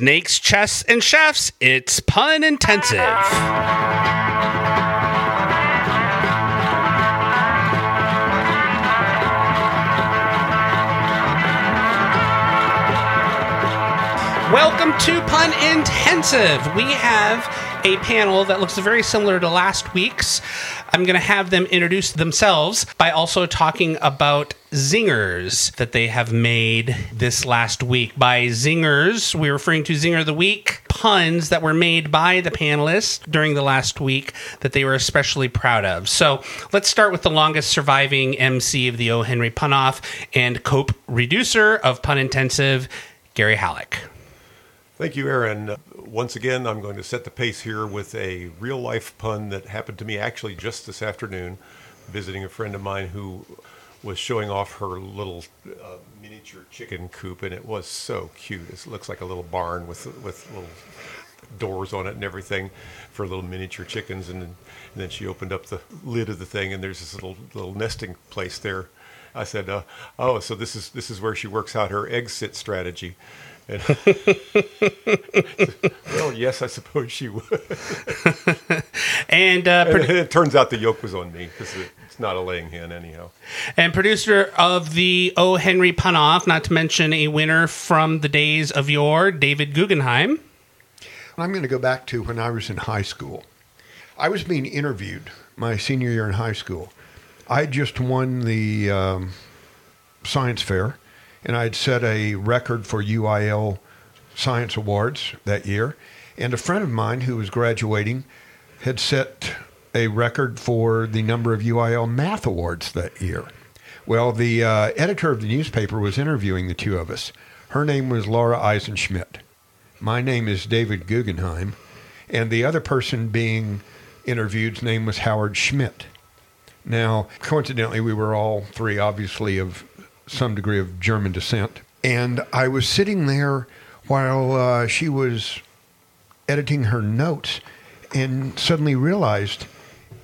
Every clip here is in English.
Snakes, chests, and chefs, it's pun intensive. Welcome to Pun Intensive. We have a panel that looks very similar to last week's. I'm going to have them introduce themselves by also talking about zingers that they have made this last week. By zingers, we're referring to Zinger of the Week, puns that were made by the panelists during the last week that they were especially proud of. So let's start with the longest surviving MC of the O. Henry Pun Off and Cope Reducer of Pun Intensive, Gary Hallock. Thank you, Aaron. Once again, I'm going to set the pace here with a real life pun that happened to me actually just this afternoon, visiting a friend of mine who was showing off her little uh, miniature chicken coop, and it was so cute. It looks like a little barn with with little doors on it and everything for little miniature chickens. And, and then she opened up the lid of the thing, and there's this little little nesting place there. I said, uh, "Oh, so this is this is where she works out her egg sit strategy." And well, yes, I suppose she would. and, uh, and it turns out the yoke was on me because it's not a laying hen anyhow. And producer of the O. Henry Pun Off, not to mention a winner from the days of yore, David Gugenheim. I'm going to go back to when I was in high school. I was being interviewed my senior year in high school. I just won the um, science fair and I had set a record for UIL Science Awards that year. And a friend of mine who was graduating had set a record for the number of UIL Math Awards that year. Well, the uh, editor of the newspaper was interviewing the two of us. Her name was Laura Eisenschmidt. My name is David Gugenheim. And the other person being interviewed's name was Howard Schmidt. Now, coincidentally, we were all three obviously of some degree of German descent. And I was sitting there while uh, she was editing her notes and suddenly realized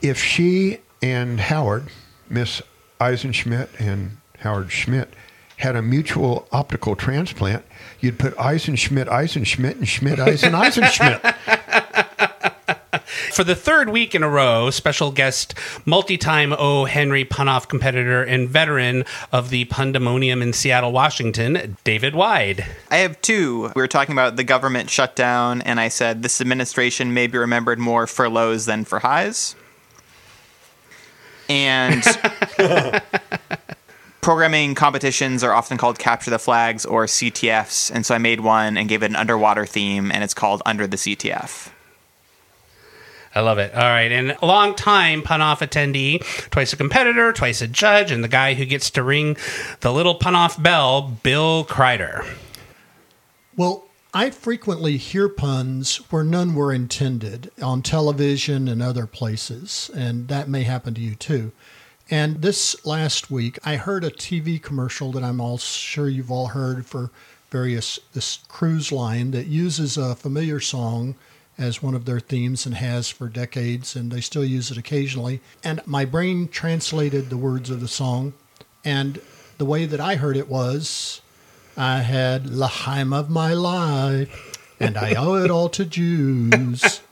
if she and Howard, Miss Eisenschmidt and Howard Schmidt, had a mutual optical transplant, you'd put Eisenschmidt, Eisenschmidt, and Schmidt, Eisen, Eisenschmidt. For the third week in a row, special guest, multi time O. Henry Punoff competitor and veteran of the Pundamonium in Seattle, Washington, David Wyde. I have two. We were talking about the government shutdown, and I said this administration may be remembered more for lows than for highs. And. programming competitions are often called capture the flags or CTFs, and so I made one and gave it an underwater theme, and it's called Under the CTF. I love it. All right. And a long time pun off attendee, twice a competitor, twice a judge, and the guy who gets to ring the little pun off bell, Bill Crider. Well, I frequently hear puns where none were intended on television and other places, and that may happen to you too. And this last week, I heard a TV commercial that I'm all sure you've all heard for various this cruise line that uses a familiar song as one of their themes and has for decades, and they still use it occasionally. And my brain translated the words of the song, and the way that I heard it was I had L'chaim of my life, and I owe it all to Jews.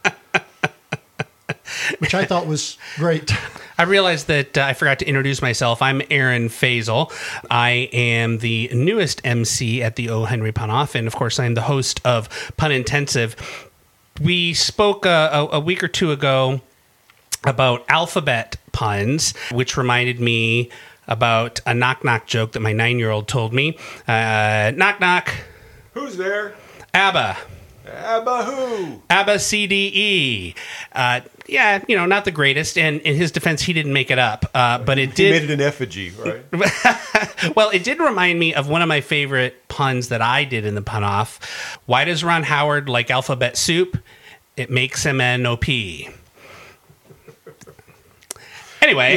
Which I thought was great. I realized that uh, I forgot to introduce myself. I'm Aaron Fasel. I am the newest MC at the O. Henry Pun Off, and of course, I'm the host of Pun Intensive we spoke a, a, week or two ago about alphabet puns, which reminded me about a knock knock joke that my nine year old told me. Uh, knock knock. Who's there? ABBA. ABBA who? ABBA C D E. Uh, yeah, you know, not the greatest. And in his defense, he didn't make it up, uh, but it did. He made it an effigy, right? well, it did remind me of one of my favorite puns that I did in the pun off. Why does Ron Howard like alphabet soup? It makes him an OP. Anyway,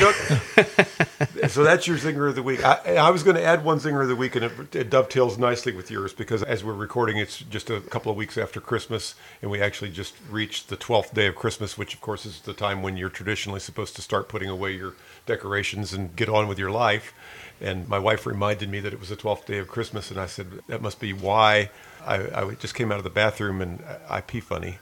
so that's your zinger of the week. I, I was going to add one zinger of the week, and it, it dovetails nicely with yours because as we're recording, it's just a couple of weeks after Christmas, and we actually just reached the 12th day of Christmas, which, of course, is the time when you're traditionally supposed to start putting away your decorations and get on with your life. And my wife reminded me that it was the 12th day of Christmas, and I said, that must be why I, I just came out of the bathroom and I pee funny.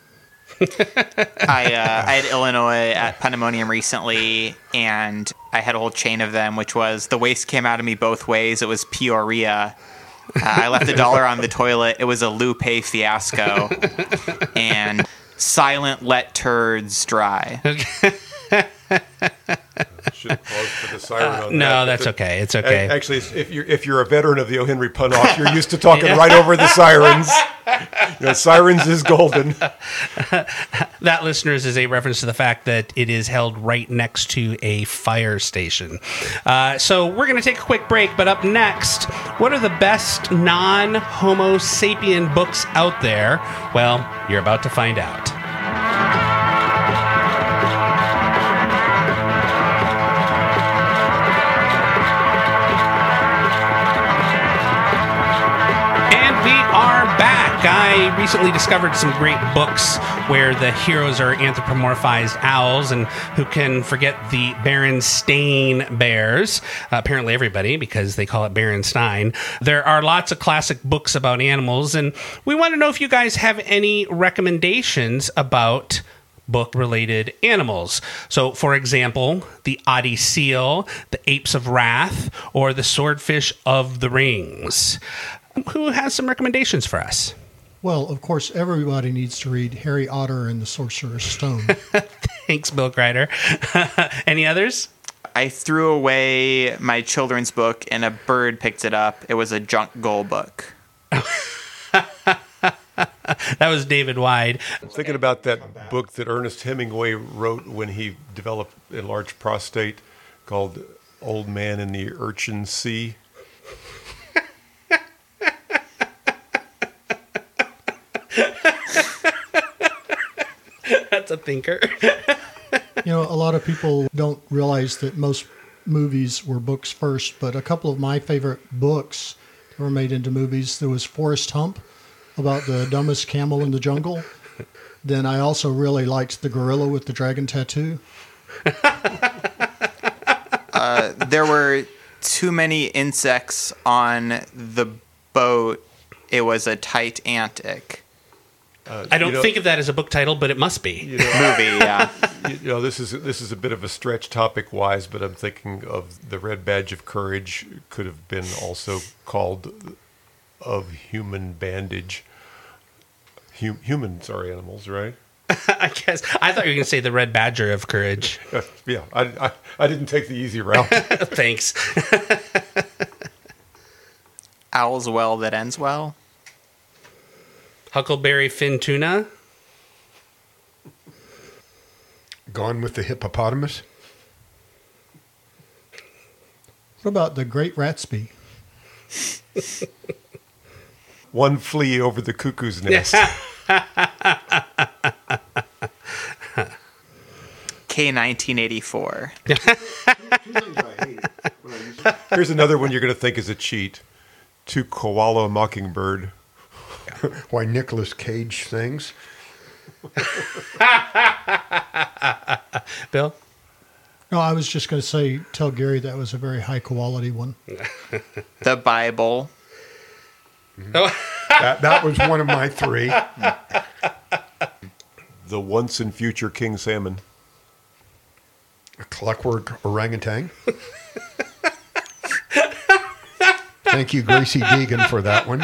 I uh, I had Illinois at Pundamonium recently, and I had a whole chain of them, which was the waste came out of me both ways. It was Peoria. Uh, I left a dollar on the toilet. It was a Lupe fiasco, and silent let turds dry. Should have paused for the siren on Uh, no, that. that's okay. It's okay. Actually, if you're if you're a veteran of the O. Henry pun off, you're used to talking right over the sirens. You know, sirens is golden. that, listeners, is a reference to the fact that it is held right next to a fire station. Uh, so we're going to take a quick break, but up next, what are the best non Homo sapien books out there? Well, you're about to find out. I recently discovered some great books where the heroes are anthropomorphized owls, and who can forget the Berenstain bears? Uh, apparently, everybody, because they call it Berenstein. There are lots of classic books about animals, and we want to know if you guys have any recommendations about book related animals. So, for example, the Oddie Seal, the Apes of Wrath, or the Swordfish of the Rings. Who has some recommendations for us? Well, of course, everybody needs to read Harry Otter and the Sorcerer's Stone. Thanks, Bill Crider. Any others? I threw away my children's book, and a bird picked it up. It was a junk goal book. That was David Wyde. I'm thinking about that book that Ernest Hemingway wrote when he developed a large prostate called Old Man in the Urchin Sea. That's a thinker. you know, a lot of people don't realize that most movies were books first, but a couple of my favorite books were made into movies. There was Forrest Hump about the dumbest camel in the jungle. Then I also really liked The Gorilla with the Dragon Tattoo. Uh, there were too many insects on the boat. It was a Titanic I don't You know- think of that as a book title, but it must be. You know, movie. Yeah, you know, this is this is a bit of a stretch topic wise, but I'm thinking of the Red Badge of Courage could have been also called of human bandage. Hum, humans are animals, right? I guess. I thought you were going to say the Red Badger of Courage. Uh, yeah, I, I, I didn't take the easy route. Thanks. owl's well that ends well. Huckleberry Fin Tuna. Gone with the hippopotamus. What about The Great Ratsby? One flea over the cuckoo's nest. K nineteen eighty four. Here's another one you're going to think is a cheat. To koala mockingbird. Why Nicolas Cage sings. Bill? No, I was just going to say, tell Gary that was a very high quality one. The Bible. Oh, That, that was one of my three. The once and future king salmon. A clockwork orangutan. Thank you, Gracie Deegan, for that one.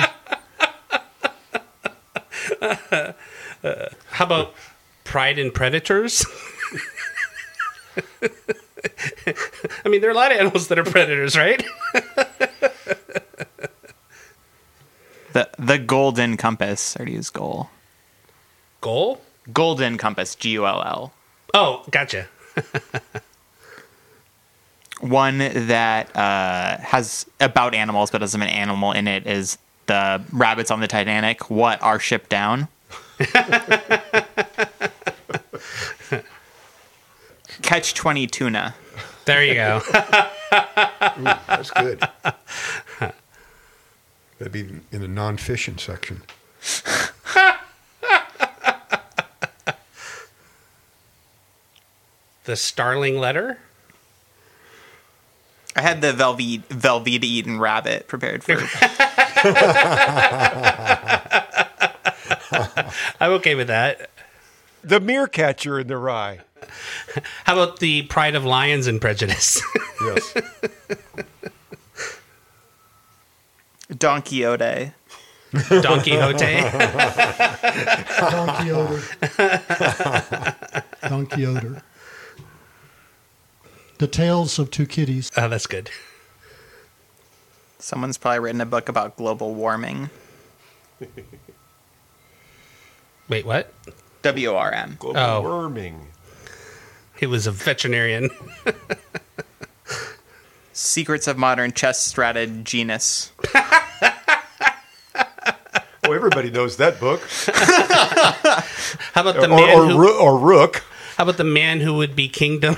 How about Pride and Predators? I mean, there are a lot of animals that are predators, right? The the Golden Compass. Or to use goal. Goal? Golden Compass. G U L L. Oh, gotcha. One that uh, has about animals but doesn't have an animal in it is the rabbits on the Titanic. What are shipped down? Catch twenty tuna. There you go. Ooh, that's good. That'd be in the non-fishing section. the Starling letter. I had the Velveeta, Velveeta Eaten rabbit prepared for. I'm okay with that. The mere catcher in the rye. How about the Pride of Lions and Prejudice? Yes. Don Quixote. Don Quixote. Don Quixote. Don Quixote. The Tales of Two Kitties. oh, that's good. Someone's probably written a book about global warming. Wait, what? W O R M. Global Oh. worming. It was a veterinarian. Secrets of Modern Chess Strategenus. Oh, everybody knows that book. How about the or, man or, who? Roo- or Rook. How about the man who would be kingdom?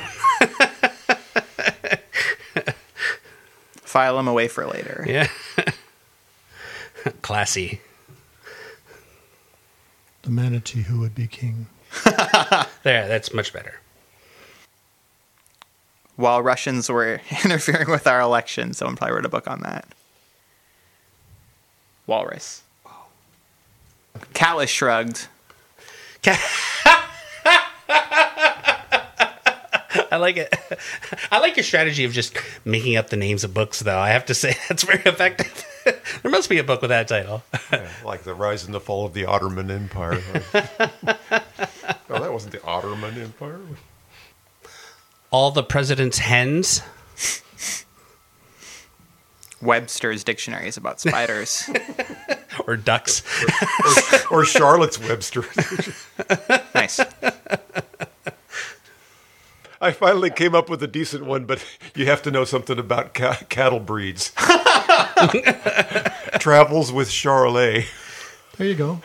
File them away for later. yeah. Classy. The manatee who would be king. There, that's much better. While Russians were interfering with our election, someone probably wrote a book on that. Walrus. Callus shrugged. I like it. I like your strategy of just making up the names of books, though. I have to say that's very effective. there must be a book with that title. Yeah, like the rise and the fall of the Ottoman Empire. oh, that wasn't the Ottoman Empire. All the President's Hens. Webster's dictionary is about spiders. Or ducks. Or, or Charlotte's Webster. nice. I finally came up with a decent one, but you have to know something about ca- cattle breeds. Travels with Charlet. There you go.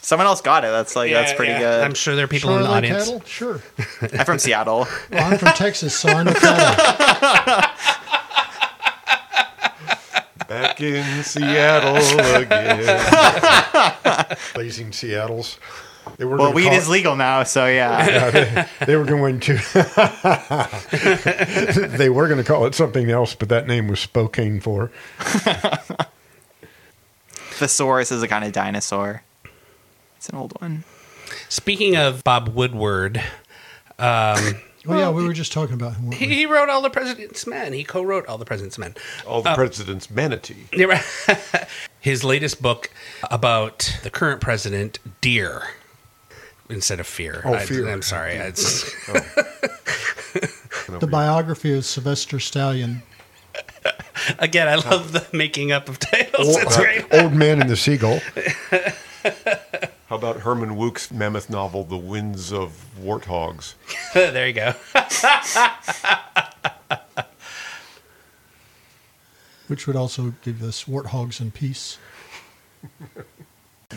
Someone else got it. That's like that's pretty yeah. good. I'm sure there are people in the Charlotte audience. cattle? Sure. I'm from Seattle. Well, I'm from Texas, so I know cattle. Back in Seattle again. Blazing Seattle's. They were Well, weed call- is legal now, so yeah. They were going to. they were going to call it something else, but that name was Spokane for. Thesaurus is a kind of dinosaur. It's an old one. Speaking of Bob Woodward, um, Oh, yeah, we were just talking about him. he, we? he wrote All the President's Men. He co wrote All the President's Men. All the president's manatee. You're. His latest book about the current president, Deer, instead of Fear. Oh, I, Fear. am sorry. It's, oh. The biography of Sylvester Stallion. again, I love the making up of titles. Old, It's great. Uh, Old Man and the Seagull. How about Herman Wouk's mammoth novel, The Winds of Warthogs? there you go. which would also give us warthogs and peace.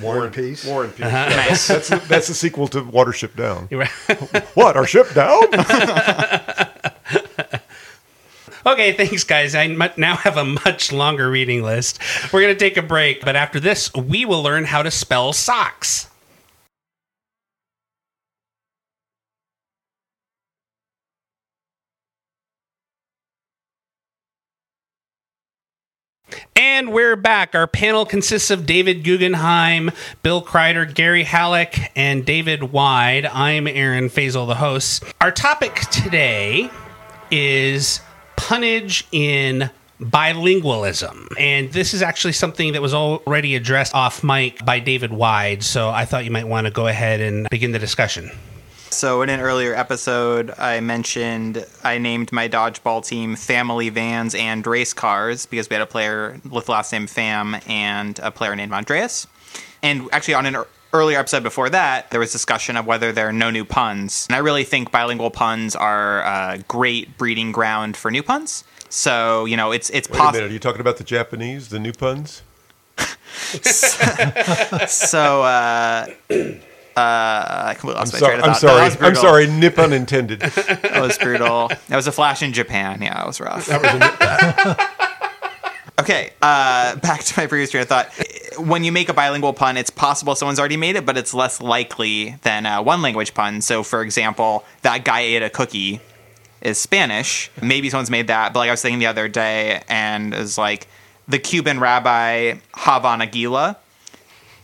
War and Peace. War and Peace. Uh-huh. Yeah, that's, that's, the, that's the sequel to Watership Down. What, our ship down? Okay, thanks, guys. I mu- now have a much longer reading list. We're going to take a break, but after this, we will learn how to spell socks. And we're back. Our panel consists of David Gugenheim, Bill Crider, Gary Hallock, and David Wyde. I'm Aaron Fasel, the host. Our topic today is punnage in bilingualism. And this is actually something that was already addressed off mic by David Wyde, so I thought you might want to go ahead and begin the discussion. So in an earlier episode, I mentioned I named my dodgeball team Family Vans and Race Cars because we had a player with the last name Fam and a player named Andreas. And actually, on an earlier episode before that, there was discussion of whether there are no new puns. And I really think bilingual puns are a great breeding ground for new puns. So you know, it's it's Wait a minute, possible. are you talking about the Japanese, the new puns? so uh, Uh, I completely I'm lost my sorry. train of I'm thought. That sorry. was I'm brutal. sorry. Nip unintended. That was brutal. That was a flash in Japan. Yeah, it was rough. okay, uh, back to my previous train of thought. When you make a bilingual pun, it's possible someone's already made it, but it's less likely than a one language pun. So, for example, that guy ate a cookie is Spanish. Maybe someone's made that, but like I was thinking the other day, and is like the Cuban rabbi Havana Aguila.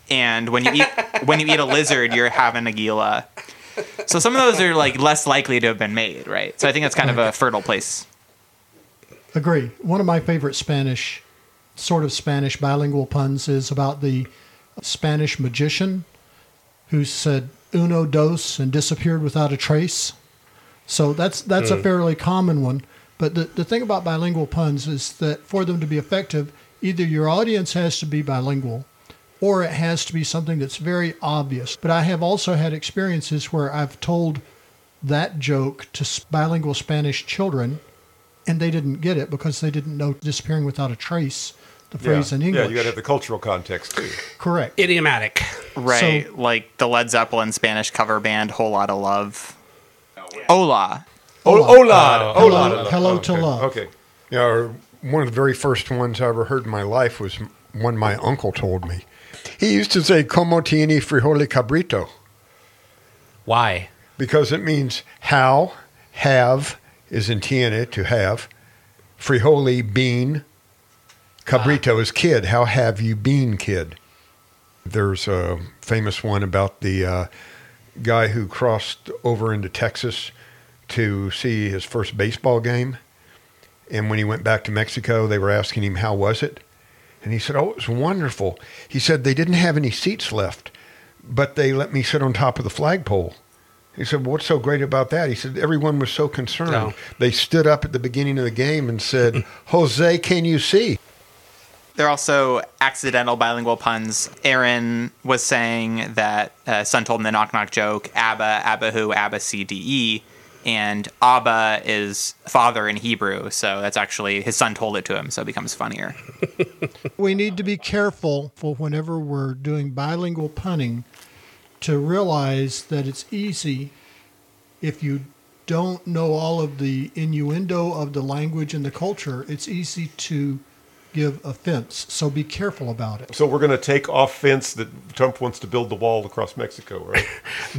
And when you eat when you eat a lizard, you're having Aguila. So some of those are like less likely to have been made, right? So I think that's kind of a fertile place. Agree. One of my favorite Spanish, sort of Spanish bilingual puns is about the Spanish magician who said uno dos and disappeared without a trace. So that's that's a hmm. fairly common one. But the, the thing about bilingual puns is that for them to be effective, either your audience has to be bilingual or it has to be something that's very obvious. But I have also had experiences where I've told that joke to bilingual Spanish children and they didn't get it because they didn't know disappearing without a trace, the phrase yeah. in English. Yeah, you got to have the cultural context too. Correct. Idiomatic. Right. So- like the Led Zeppelin Spanish cover band Whole Lot of Love. Hola. Oh, hola, Hello- hola. hello oh, to okay. love. Okay. Yeah, one of the very first ones I ever heard in my life was one my uncle told me. He used to say, Como tiene frijole cabrito? Why? Because it means how, have is in tiene, to have. Frijole, bean. Cabrito is kid. How have you been, kid? There's a famous one about the uh, guy who crossed over into Texas to see his first baseball game. And when he went back to Mexico, they were asking him, How was it? And he said, Oh, it was wonderful. He said, They didn't have any seats left, but they let me sit on top of the flagpole. He said, What's so great about that? He said, Everyone was so concerned. No. They stood up at the beginning of the game and said, Jose, can you see? There are also accidental bilingual puns. Aaron was saying that uh, son told him the knock knock joke, Abba, Abba who, Abba C D E. And Abba is father in Hebrew, so that's actually his son told it to him, so it becomes funnier. We need to be careful for whenever we're doing bilingual punning to realize that it's easy if you don't know all of the innuendo of the language and the culture, it's easy to give offense. So be careful about it. So we're going to take offense that Trump wants to build the wall across Mexico, right?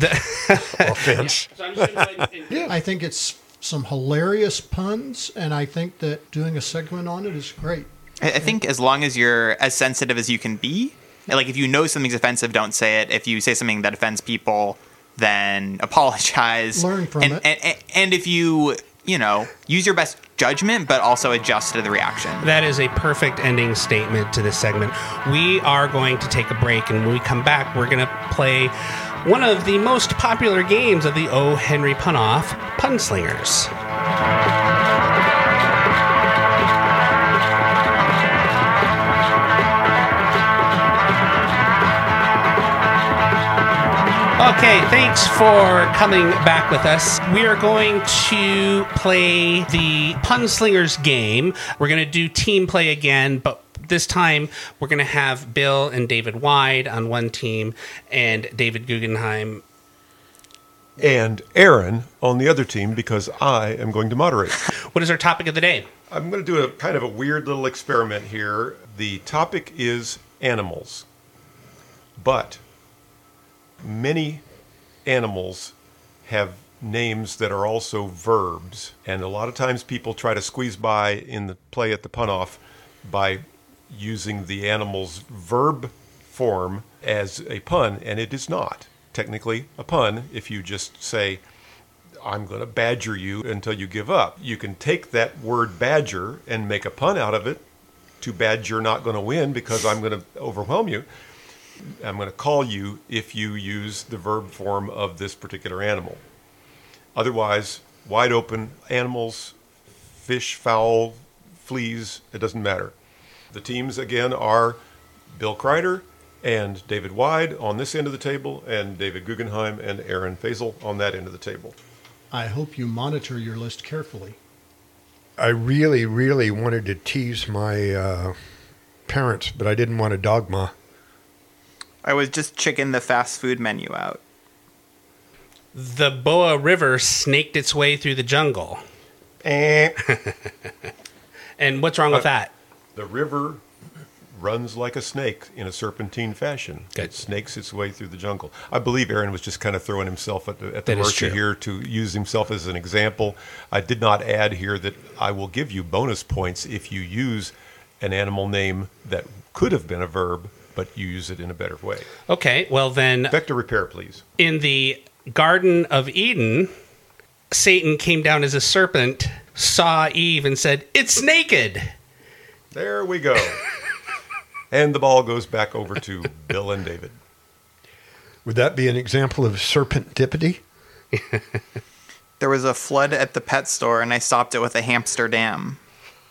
offense. I think it's some hilarious puns, and I think that doing a segment on it is great. I I think as long as you're as sensitive as you can be, like if you know something's offensive, don't say it. If you say something that offends people, then apologize. Learn from and, it. And, and, and if you, you know, use your best judgment, but also adjust to the reaction. That is a perfect ending statement to this segment. We are going to take a break, and when we come back, we're going to play one of the most popular games of the O. Henry Punoff, Punslingers. Okay, thanks for coming back with us. We are going to play the Punslingers game. We're going to do team play again, but this time we're going to have Bill and David Wyde on one team and David Gugenheim. and Aaron on the other team because I am going to moderate. What is our topic of the day? I'm going to do a kind of a weird little experiment here. The topic is animals, but many animals have names that are also verbs, and a lot of times people try to squeeze by in the play at the pun off by using the animal's verb form as a pun, and it is not technically a pun if you just say I'm going to badger you until you give up. You can take that word badger and make a pun out of it. Too bad you're not going to win because I'm going to overwhelm you. I'm going to call you if you use the verb form of this particular animal. Otherwise, wide open animals, fish, fowl, fleas, it doesn't matter. The teams again are Bill Crider and David Wyde on this end of the table, and David Gugenheim and Aaron Fasel on that end of the table. I hope you monitor your list carefully. I really, really wanted to tease my uh, parents, but I didn't want a dogma. I was just checking the fast food menu out. The Boa River snaked its way through the jungle. Eh. And what's wrong with Uh, that? The river runs like a snake in a serpentine fashion. Good. It snakes its way through the jungle. I believe Aaron was just kind of throwing himself at the, at the mercy here to use himself as an example. I did not add here that I will give you bonus points if you use an animal name that could have been a verb, but you use it in a better way. Okay, well then, Vector repair, please. in the Garden of Eden, Satan came down as a serpent, saw Eve, and said, It's naked. There we go. and the ball goes back over to Bill and David. Would that be an example of serpentipity? There was a flood at the pet store, and I stopped it with a hamster dam.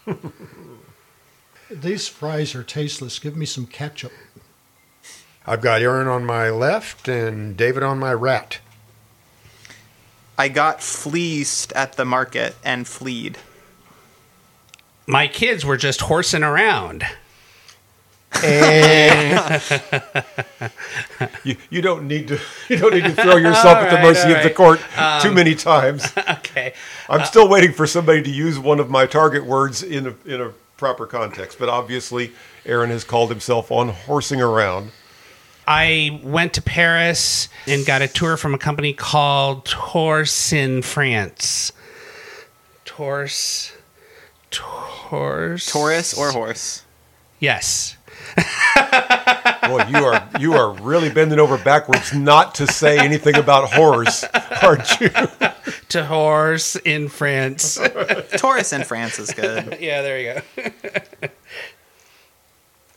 These fries are tasteless. Give me some ketchup. I've got Aaron on my left and David on my rat. I got fleeced at the market and fleed. My kids were just horsing around. Eh. You, you don't need to you don't need to throw yourself at the right, mercy all of the right. court too many um, times. Okay. I'm uh, still waiting for somebody to use one of my target words in a, in a proper context, but obviously Aaron has called himself on horsing around. I went to Paris and got a tour from a company called Tours in France. Tours. Tours. Taurus or horse? Yes. Boy, you are you are really bending over backwards not to say anything about horse, aren't you? To horse in France. Taurus in France is good. yeah, there you go.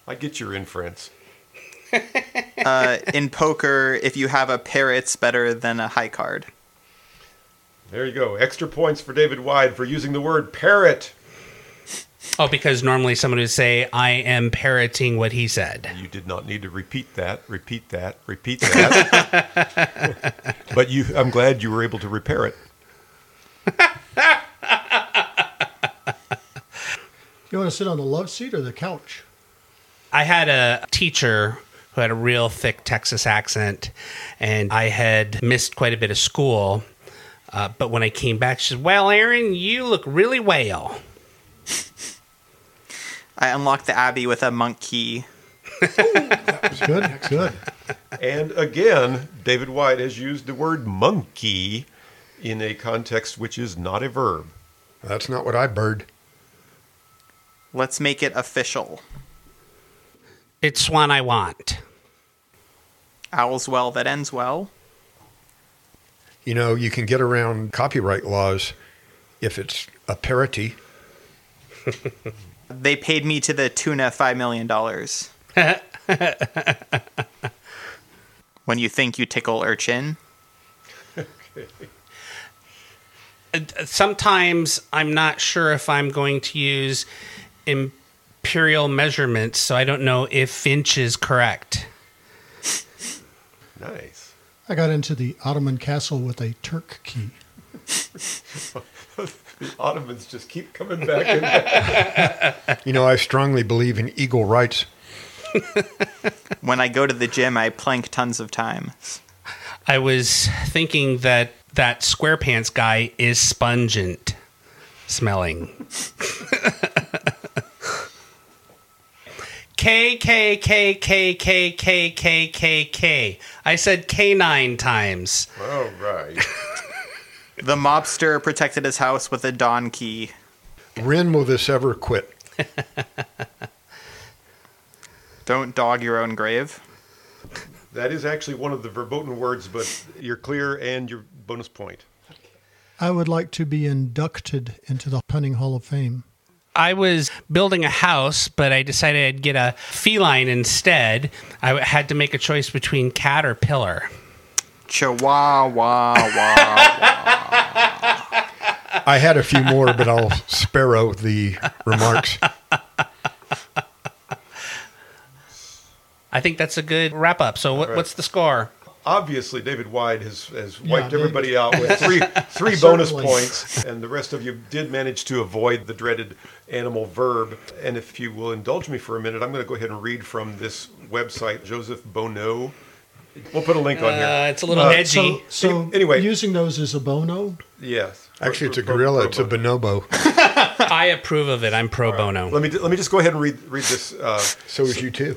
I get your inference. Uh, in poker, if you have a pair, it's better than a high card. There you go. Extra points for David Wyde for using the word parrot. Oh, because normally someone would say, I am parroting what he said. You did not need to repeat that, repeat that, repeat that. but you I'm glad you were able to repair it. You want to sit on the love seat or the couch? I had a teacher who had a real thick Texas accent, and I had missed quite a bit of school. Uh, but when I came back, she said, Well, Aaron, you look really well. I unlocked the abbey with a monk key. It's good. It's good. And again, David Wyde has used the word monkey in a context which is not a verb. That's not what I bird. Let's make it official. It's one I want. Owls well that ends well. You know, you can get around copyright laws if it's a parody. They paid me to the tune of $5 million. when you think you tickle urchin, uh, Sometimes I'm not sure if I'm going to use imperial measurements, so I don't know if inch is correct. Nice. I got into the Ottoman castle with a Turk key. The Ottomans just keep coming back and back. You know, I strongly believe in eagle rights. when I go to the gym, I plank tons of times. I was thinking that that SquarePants guy is spungent smelling. K K K K K K K K K. I said K nine times. All right. The mobster protected his house with a Dawn key. When will this ever quit? Don't dog your own grave. That is actually one of the verboten words, but you're clear and your bonus point. I would like to be inducted into the Punning Hall of Fame. I was building a house, but I decided I'd get a feline instead. I had to make a choice between cat or pillar. Chihuahua. Wah, I had a few more, but I'll sparrow the remarks. I think that's a good wrap up. So, what, right. what's the score? Obviously, David Wyde has, has Yeah, wiped David- everybody out with three three bonus Certainly. points, and the rest of you did manage to avoid the dreaded animal verb. And if you will indulge me for a minute, I'm going to go ahead and read from this website, Joseph Bonneau. We'll put a link on Uh, here. it's a little Uh, edgy. So, so Anyway. using those as a bono, Yes. Actually, it's a Pro- pro- gorilla. pro- It's a bonobo. I approve of it. I'm pro bono. Let me let me just go ahead and read read this. Uh, So is you too.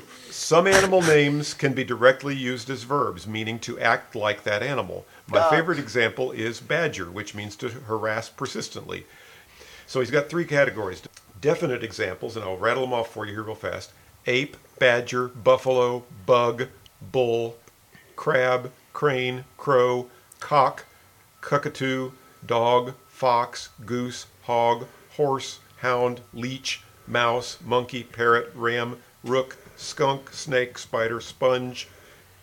Some animal names can be directly used as verbs, meaning to act like that animal. My favorite example is badger, which means to harass persistently. So he's got three categories. Definite examples, and I'll rattle them off for you here real fast. Ape, badger, buffalo, bug, bull, crab, crane, crow, cock, cockatoo, dog, fox, goose, hog, horse, hound, leech, mouse, monkey, parrot, ram, rook, skunk, snake, spider, sponge,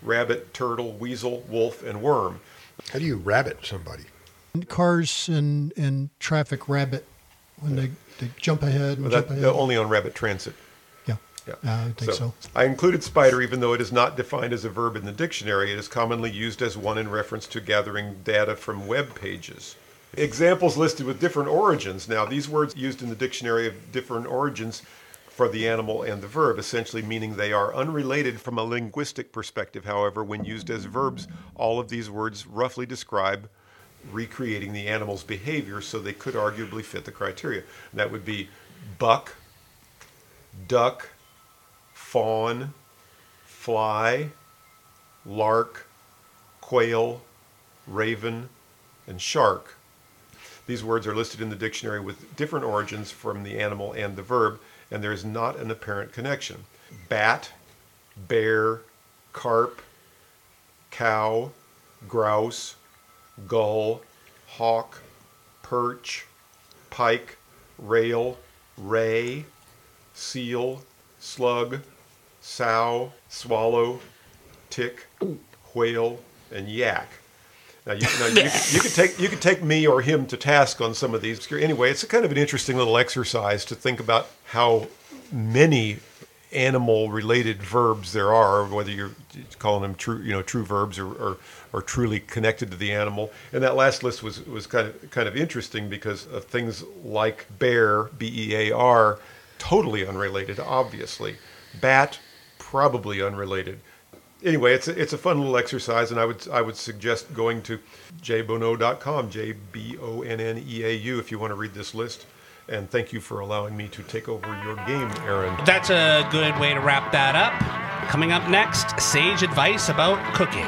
rabbit, turtle, weasel, wolf, and worm. How do you rabbit somebody? cars and, and traffic rabbit when they, they jump ahead and Well, jump ahead. only on rabbit transit. yeah. Yeah. I think so. I included spider even though it is not defined as a verb in the dictionary. It is commonly used as one in reference to gathering data from web pages. Examples listed with different origins. Now, these words used in the dictionary of different origins for the animal and the verb, essentially meaning they are unrelated from a linguistic perspective. However, when used as verbs, all of these words roughly describe recreating the animal's behavior, so they could arguably fit the criteria. That would be buck, duck, fawn, fly, lark, quail, raven, and shark. These words are listed in the dictionary with different origins from the animal and the verb, and there is not an apparent connection. Bat, bear, carp, cow, grouse, gull, hawk, perch, pike, rail, ray, seal, slug, sow, swallow, tick, whale, and yak. Now you, now you, could, you could take you could take me or him to task on some of these. Anyway, it's a kind of an interesting little exercise to think about how many animal-related verbs there are, whether you're calling them true, you know, true verbs or, or, or truly connected to the animal. And that last list was was kind of kind of interesting because of things like bear, B E A R, totally unrelated, obviously. Bat, probably unrelated anyway, it's a, it's a fun little exercise, and I would I would suggest going to jbonneau.com, j b o n n e a u, if you want to read this list. And thank you for allowing me to take over your game, Aaron. That's a good way to wrap that up. Coming up next, sage advice about cooking.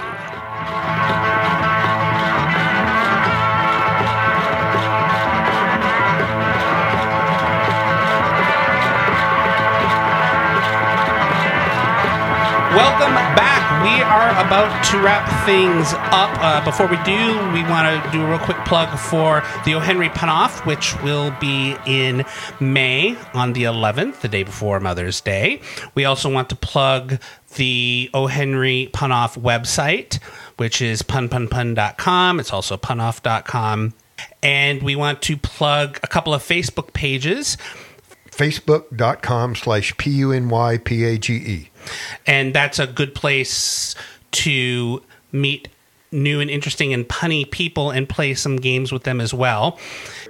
About to wrap things up. Uh, before we do, we want to do a real quick plug for the O. Henry Punoff, which will be in May on the 11th, the day before Mother's Day. We also want to plug the O. Henry Punoff website, which is punpunpun.com. It's also punoff.com. And we want to plug a couple of Facebook pages. Facebook.com slash P U N Y P A G E. and that's a good place to meet new and interesting and punny people and play some games with them as well.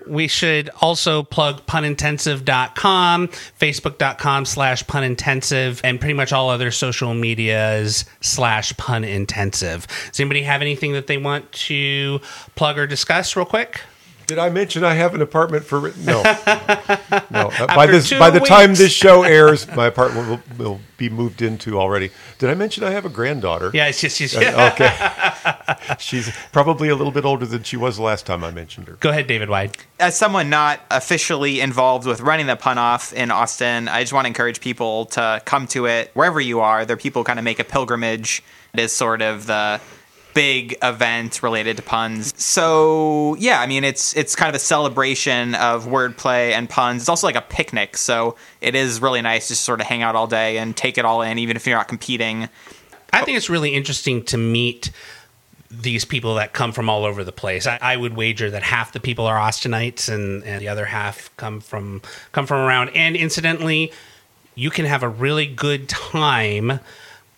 We should also plug punintensive.com, facebook.com slash punintensive, and pretty much all other social medias slash punintensive. Does anybody have anything that they want to plug or discuss real quick? Did I mention I have an apartment for no? no. Uh, by this, by the time this show airs, my apartment will, will be moved into already. Did I mention I have a granddaughter? Yeah, it's just, it's Okay. She's probably a little bit older than she was the last time I mentioned her. Go ahead, David Wyde. as someone not officially involved with running the pun off in Austin, I just want to encourage people to come to it wherever you are. There are people kind of make a pilgrimage. It is sort of the big event related to puns. So yeah, I mean it's it's kind of a celebration of wordplay and puns. It's also like a picnic, so it is really nice to sort of hang out all day and take it all in, even if you're not competing. I think it's really interesting to meet these people that come from all over the place. I, I would wager that half the people are Austinites and, and the other half come from come from around. And incidentally, you can have a really good time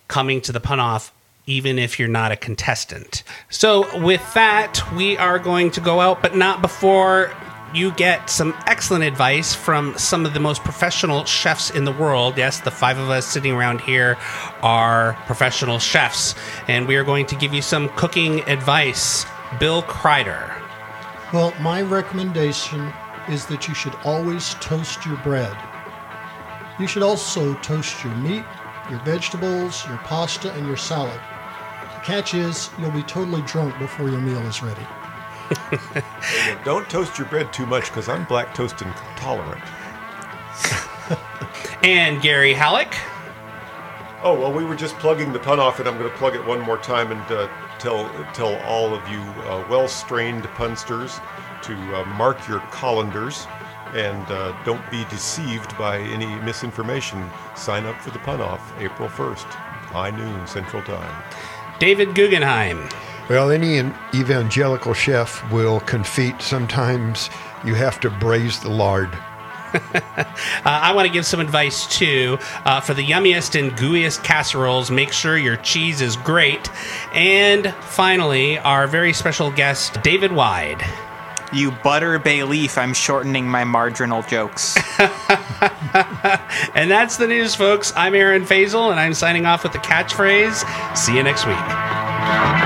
coming to the pun off even if you're not a contestant. So with that, we are going to go out, but not before you get some excellent advice from some of the most professional chefs in the world. Yes, the five of us sitting around here are professional chefs, and we are going to give you some cooking advice. Bill Crider. Well, my recommendation is that you should always toast your bread. You should also toast your meat, your vegetables, your pasta, and your salad. The catch is, you'll be totally drunk before your meal is ready. Don't toast your bread too much because I'm black toast intolerant. And Gary Hallock. Oh well, we were just plugging the pun off, and I'm going to plug it one more time and uh, tell tell all of you uh, well-strained punsters to uh, mark your colanders and uh, don't be deceived by any misinformation. Sign up for the pun off April 1st, high noon Central Time. David Gugenheim. Well, any evangelical chef will confete. Sometimes you have to braise the lard. Uh, I want to give some advice too. Uh, for the yummiest and gooeyest casseroles, make sure your cheese is great. And finally, our very special guest, David Wyde. You butter bay leaf, I'm shortening my marginal jokes. And that's the news, folks. I'm Aaron Fasel, and I'm signing off with the catchphrase See you next week.